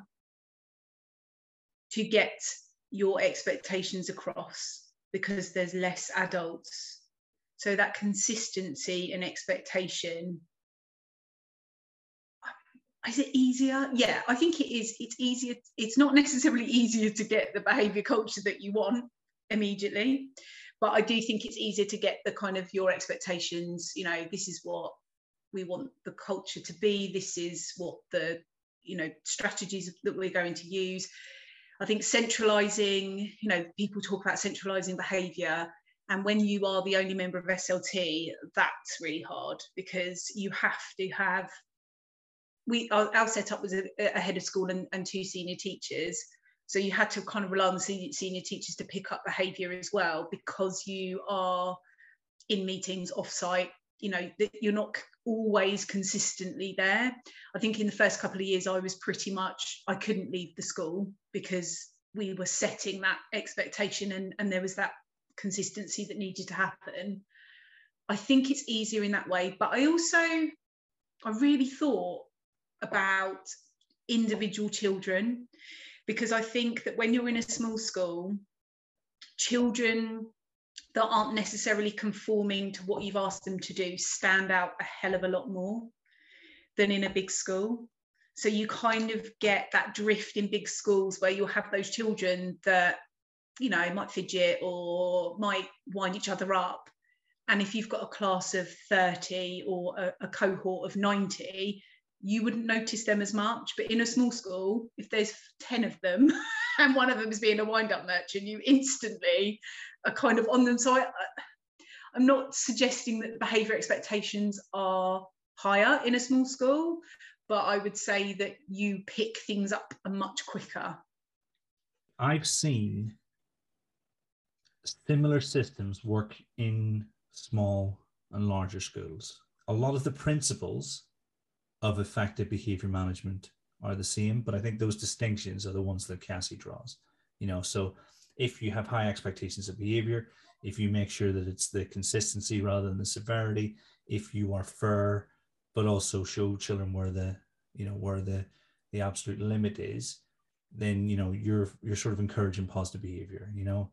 C: to get your expectations across because there's less adults. So that consistency and expectation is it easier? Yeah i think it is. It's easier it's not necessarily easier to get the behavior culture that you want immediately but i do think it's easier to get the kind of your expectations you know this is what we want the culture to be this is what the you know strategies that we're going to use. I think centralizing you know people talk about centralizing behavior and when you are the only member of slt that's really hard because you have to have we our, our setup was a, a, head of school and, and two senior teachers So you had to kind of rely on the senior, senior teachers to pick up behaviour as well because you are in meetings offsite. You know that you're not always consistently there. I think in the first couple of years, I was pretty much I couldn't leave the school because we were setting that expectation and, and there was that consistency that needed to happen. I think it's easier in that way. But I also, I really thought about individual children because I think that when you're in a small school, children that aren't necessarily conforming to what you've asked them to do stand out a hell of a lot more than in a big school. So you kind of get that drift in big schools where you'll have those children that, you know, might fidget or might wind each other up. And if you've got a class of 30 or a, a cohort of 90, you wouldn't notice them as much. But in a small school, if there's 10 of them and one of them is being a wind up merchant, you instantly are kind of on them. So I, I'm not suggesting that behaviour expectations are higher in a small school, but I would say that you pick things up much quicker.
B: I've seen similar systems work in small and larger schools. A lot of the principles of effective behavior management are the same, but I think those distinctions are the ones that Cassie draws. You know, so if you have high expectations of behavior, if you make sure that it's the consistency rather than the severity, if you are fair, but also show children where the you know where the the absolute limit is, then you know you're you're sort of encouraging positive behavior. You know,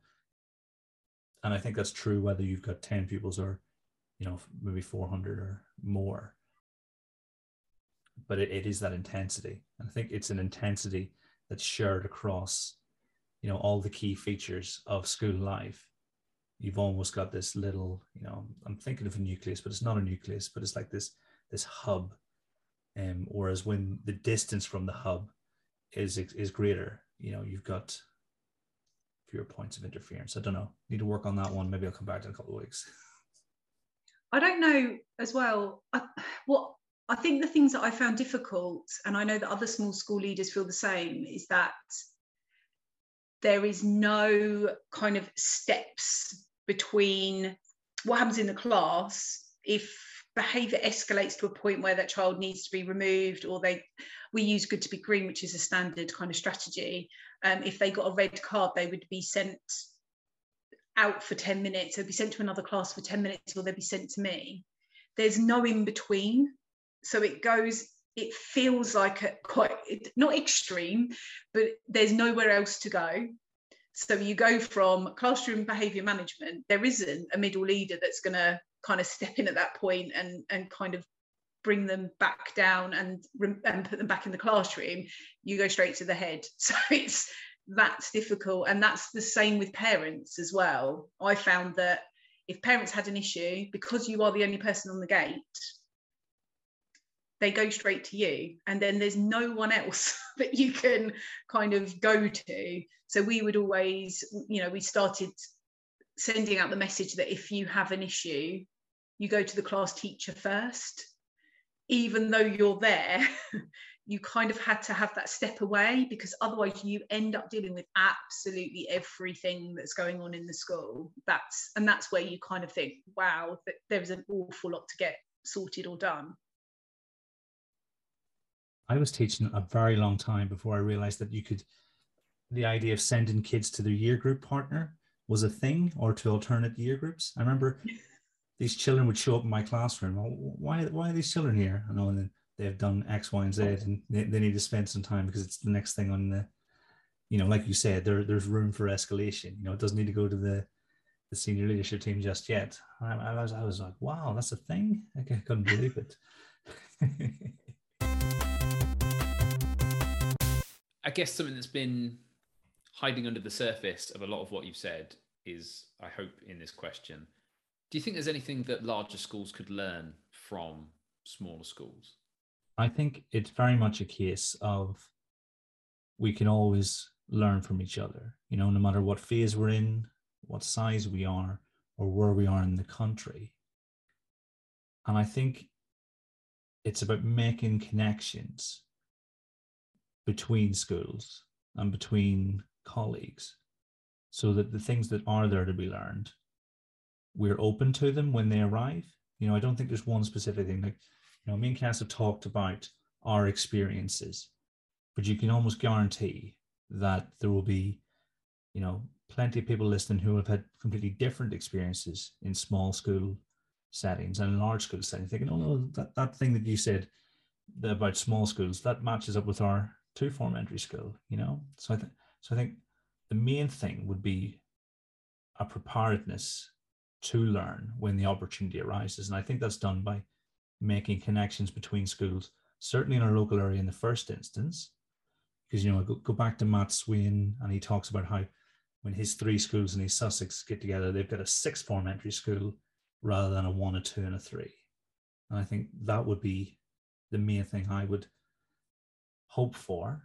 B: and I think that's true whether you've got ten pupils or you know maybe 400 or more but it, it is that intensity. And I think it's an intensity that's shared across, you know, all the key features of school life. You've almost got this little, you know, I'm thinking of a nucleus, but it's not a nucleus, but it's like this this hub. Um, whereas when the distance from the hub is is greater, you know, you've got fewer points of interference. I don't know. Need to work on that one. Maybe I'll come back in a couple of weeks.
C: I don't know as well. I, what I think the things that I found difficult, and I know that other small school leaders feel the same, is that there is no kind of steps between what happens in the class if behavior escalates to a point where that child needs to be removed or they we use good to be green which is a standard kind of strategy. Um, if they got a red card they would be sent out for 10 minutes. They'd be sent to another class for 10 minutes or they'd be sent to me. There's no in between so it goes it feels like a quite not extreme but there's nowhere else to go. So you go from classroom behavior management there isn't a middle leader that's going to kind of step in at that point and and kind of bring them back down and and put them back in the classroom you go straight to the head. So it's that's difficult. And that's the same with parents as well. I found that if parents had an issue because you are the only person on the gate they go straight to you. And then there's no one else that you can kind of go to. So we would always you know we started sending out the message that if you have an issue you go to the class teacher first. Even though you're there you kind of had to have that step away because otherwise you end up dealing with absolutely everything that's going on in the school. That's and that's where you kind of think wow there's an awful lot to get sorted or done.
B: I was teaching a very long time before I realized that you could, the idea of sending kids to their year group partner was a thing or to alternate year groups. I remember these children would show up in my classroom. Oh, why, why are these children here? I know, they've done X, Y, and Z, oh. and they, they need to spend some time because it's the next thing on the, you know, like you said, there, there's room for escalation. You know, it doesn't need to go to the, the senior leadership team just yet. I, I was, I was like, wow, that's a thing. I couldn't believe it.
A: I guess something that's been hiding under the surface of a lot of what you've said is, I hope, in this question. Do you think there's anything that larger schools could learn from smaller schools?
B: I think it's very much a case of we can always learn from each other, you know, no matter what phase we're in, what size we are, or where we are in the country. And I think it's about making connections between schools and between colleagues so that the things that are there to be learned we're open to them when they arrive. You know i don't think there's one specific thing. Like you know me and cass have talked about our experiences but you can almost guarantee that there will be you know plenty of people listening who have had completely different experiences in small school settings and in large school settings thinking oh no that, that thing that you said about small schools that matches up with our two form entry school you know? So i think so i think the main thing would be a preparedness to learn when the opportunity arises and i think that's done by making connections between schools certainly in our local area in the first instance because you know go, go back to matt swain and he talks about how when his three schools in East Sussex get together, they've got a six form entry school rather than a one, a two, and a three. And I think that would be the main thing I would hope for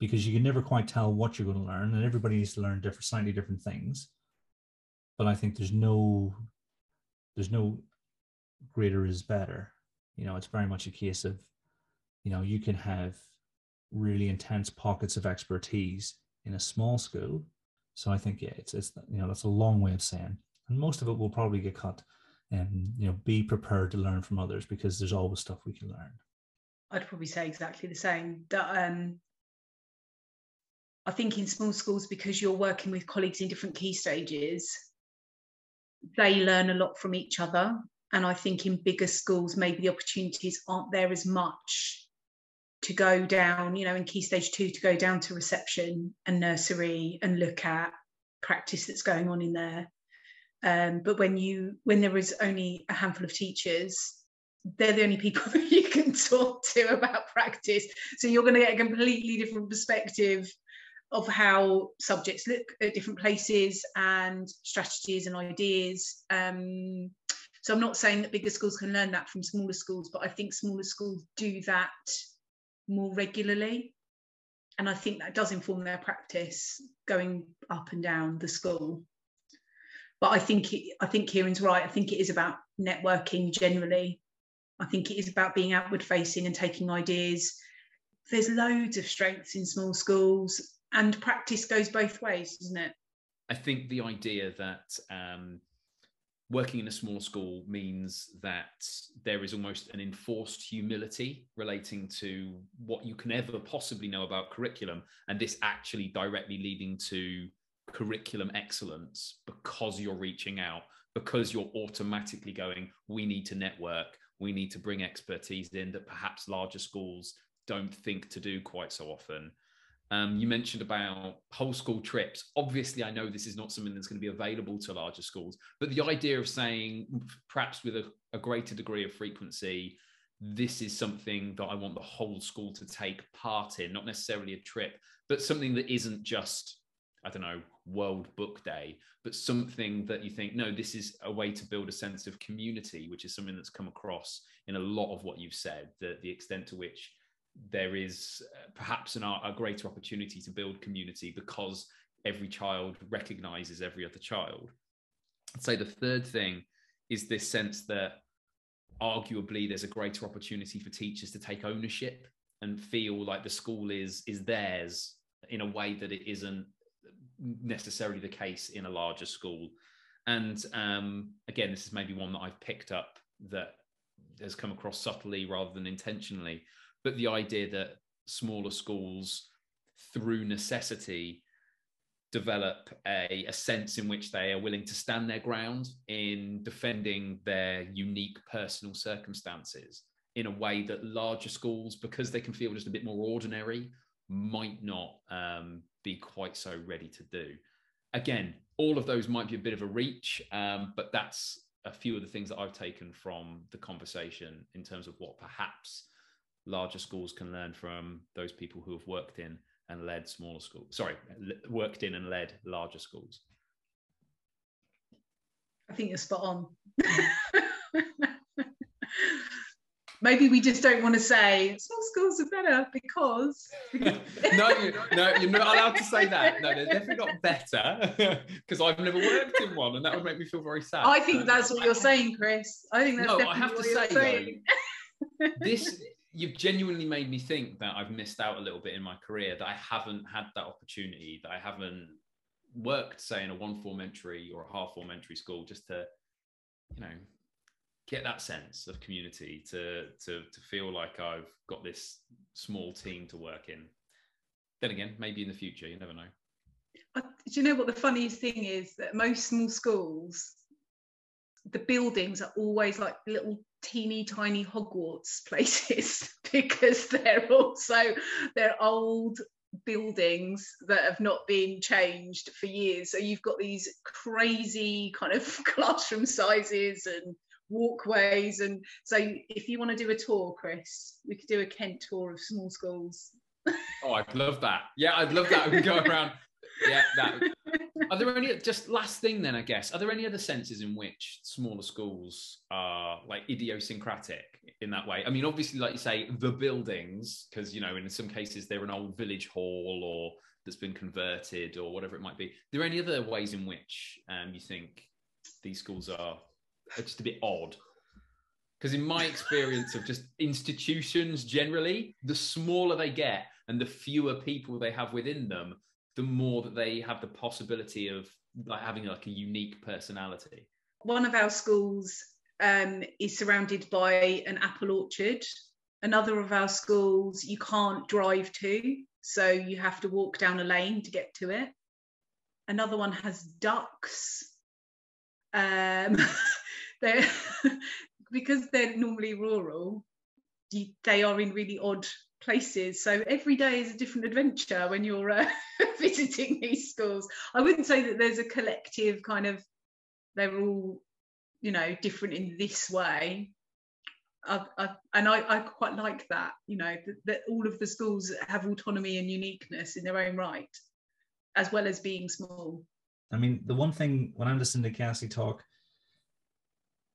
B: because you can never quite tell what you're going to learn and everybody needs to learn different slightly different things but i think there's no there's no greater is better. You know it's very much a case of you know you can have really intense pockets of expertise in a small school. So i think yeah it's, it's you know that's a long way of saying and most of it will probably get cut and you know be prepared to learn from others because there's always stuff we can learn.
C: I'd probably say exactly the same. That um, I think in small schools, because you're working with colleagues in different key stages, they learn a lot from each other. And I think in bigger schools, maybe the opportunities aren't there as much to go down, you know, in key stage two, to go down to reception and nursery and look at practice that's going on in there. Um, but when you when there is only a handful of teachers they're the only people that you can talk to about practice. So you're going to get a completely different perspective of how subjects look at different places and strategies and ideas. Um, so I'm not saying that bigger schools can learn that from smaller schools, but I think smaller schools do that more regularly. And I think that does inform their practice going up and down the school. But I think it, I think Kieran's right. I think it is about networking generally I think it is about being outward facing and taking ideas. There's loads of strengths in small schools, and practice goes both ways, doesn't it?
A: I think the idea that um, working in a small school means that there is almost an enforced humility relating to what you can ever possibly know about curriculum, and this actually directly leading to curriculum excellence because you're reaching out, because you're automatically going, we need to network, we need to bring expertise in that perhaps larger schools don't think to do quite so often. Um, you mentioned about whole school trips. Obviously, I know this is not something that's going to be available to larger schools, but the idea of saying, perhaps with a, a greater degree of frequency, this is something that I want the whole school to take part in, not necessarily a trip, but something that isn't just, I don't know, World Book Day, but something that you think, no, this is a way to build a sense of community, which is something that's come across in a lot of what you've said, the, the extent to which there is uh, perhaps an, a greater opportunity to build community because every child recognizes every other child. I'd say the third thing is this sense that arguably there's a greater opportunity for teachers to take ownership and feel like the school is is theirs in a way that it isn't necessarily the case in a larger school. And um, again, this is maybe one that I've picked up that has come across subtly rather than intentionally. But the idea that smaller schools, through necessity, develop a, a sense in which they are willing to stand their ground in defending their unique personal circumstances in a way that larger schools, because they can feel just a bit more ordinary, might not um, be quite so ready to do. Again, all of those might be a bit of a reach, um, but that's a few of the things that I've taken from the conversation in terms of what perhaps larger schools can learn from those people who have worked in and led smaller schools. Sorry, worked in and led larger schools.
C: I think you're spot on. maybe we just don't want to say small schools are better because
A: no you, no you're not allowed to say that no they're definitely not better because i've never worked in one and that would make me feel very sad
C: i think that's what you're saying chris i think that's
A: no i have to say though, this you've genuinely made me think that I've missed out a little bit in my career, that I haven't had that opportunity, that I haven't worked, say, in a one form entry or a half form entry school just to, you know, get that sense of community, to to to feel like I've got this small team to work in. Then again, maybe in the future, you never know.
C: Uh, do you know what the funniest thing is? That most small schools, the buildings are always like little teeny tiny Hogwarts places because they're also they're old buildings that have not been changed for years. So you've got these crazy kind of classroom sizes and walkways. And so if you want to do a tour, Chris, we could do a Kent tour of small schools.
A: Oh, I'd love that. Yeah, I'd love that. We go around. Yeah, that. Are there any just last thing then? I guess are there any other senses in which smaller schools are like idiosyncratic in that way? I mean, obviously, like you say, the buildings, because you know, in some cases they're an old village hall or that's been converted or whatever it might be. There are there any other ways in which um, you think these schools are, are just a bit odd? Because in my experience of just institutions generally, the smaller they get and the fewer people they have within them, the more that they have the possibility of like having like a unique personality.
C: One of our schools um, is surrounded by an apple orchard. Another of our schools you can't drive to, so you have to walk down a lane to get to it. Another one has ducks. Um, they're because they're normally rural. They are in really odd places. So every day is a different adventure when you're uh, visiting these schools. I wouldn't say that there's a collective kind of, they're all, you know, different in this way. I, I, and I, I, quite like that, you know, that, that all of the schools have autonomy and uniqueness in their own right, as well as being small.
B: I mean, the one thing when I'm listening to Cassie talk,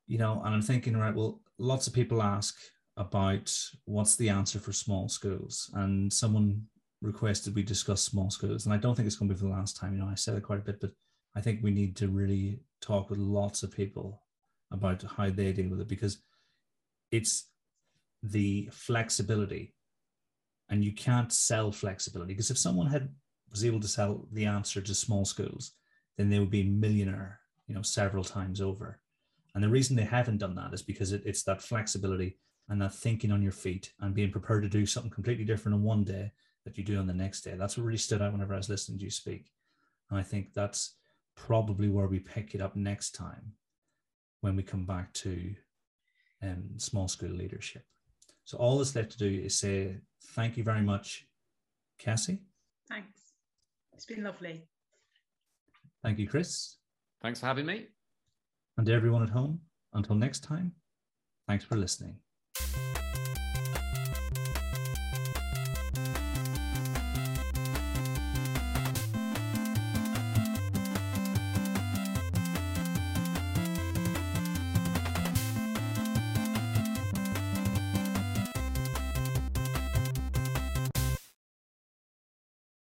B: you know, and I'm thinking, right, well, lots of people ask, about what's the answer for small schools, and someone requested we discuss small schools, and I don't think it's going to be for the last time. You know, I said it quite a bit, but I think we need to really talk with lots of people about how they deal with it because it's the flexibility, and you can't sell flexibility because if someone had was able to sell the answer to small schools, then they would be millionaire, you know, several times over. And the reason they haven't done that is because it, it's that flexibility and that thinking on your feet and being prepared to do something completely different on one day that you do on the next day. That's what really stood out whenever I was listening to you speak. And I think that's probably where we pick it up next time when we come back to um, small school leadership. So all that's left to do is say thank you very much, Cassie.
C: Thanks. It's been lovely.
B: Thank you, Chris.
A: Thanks for having me.
B: And everyone at home, until next time, thanks for listening.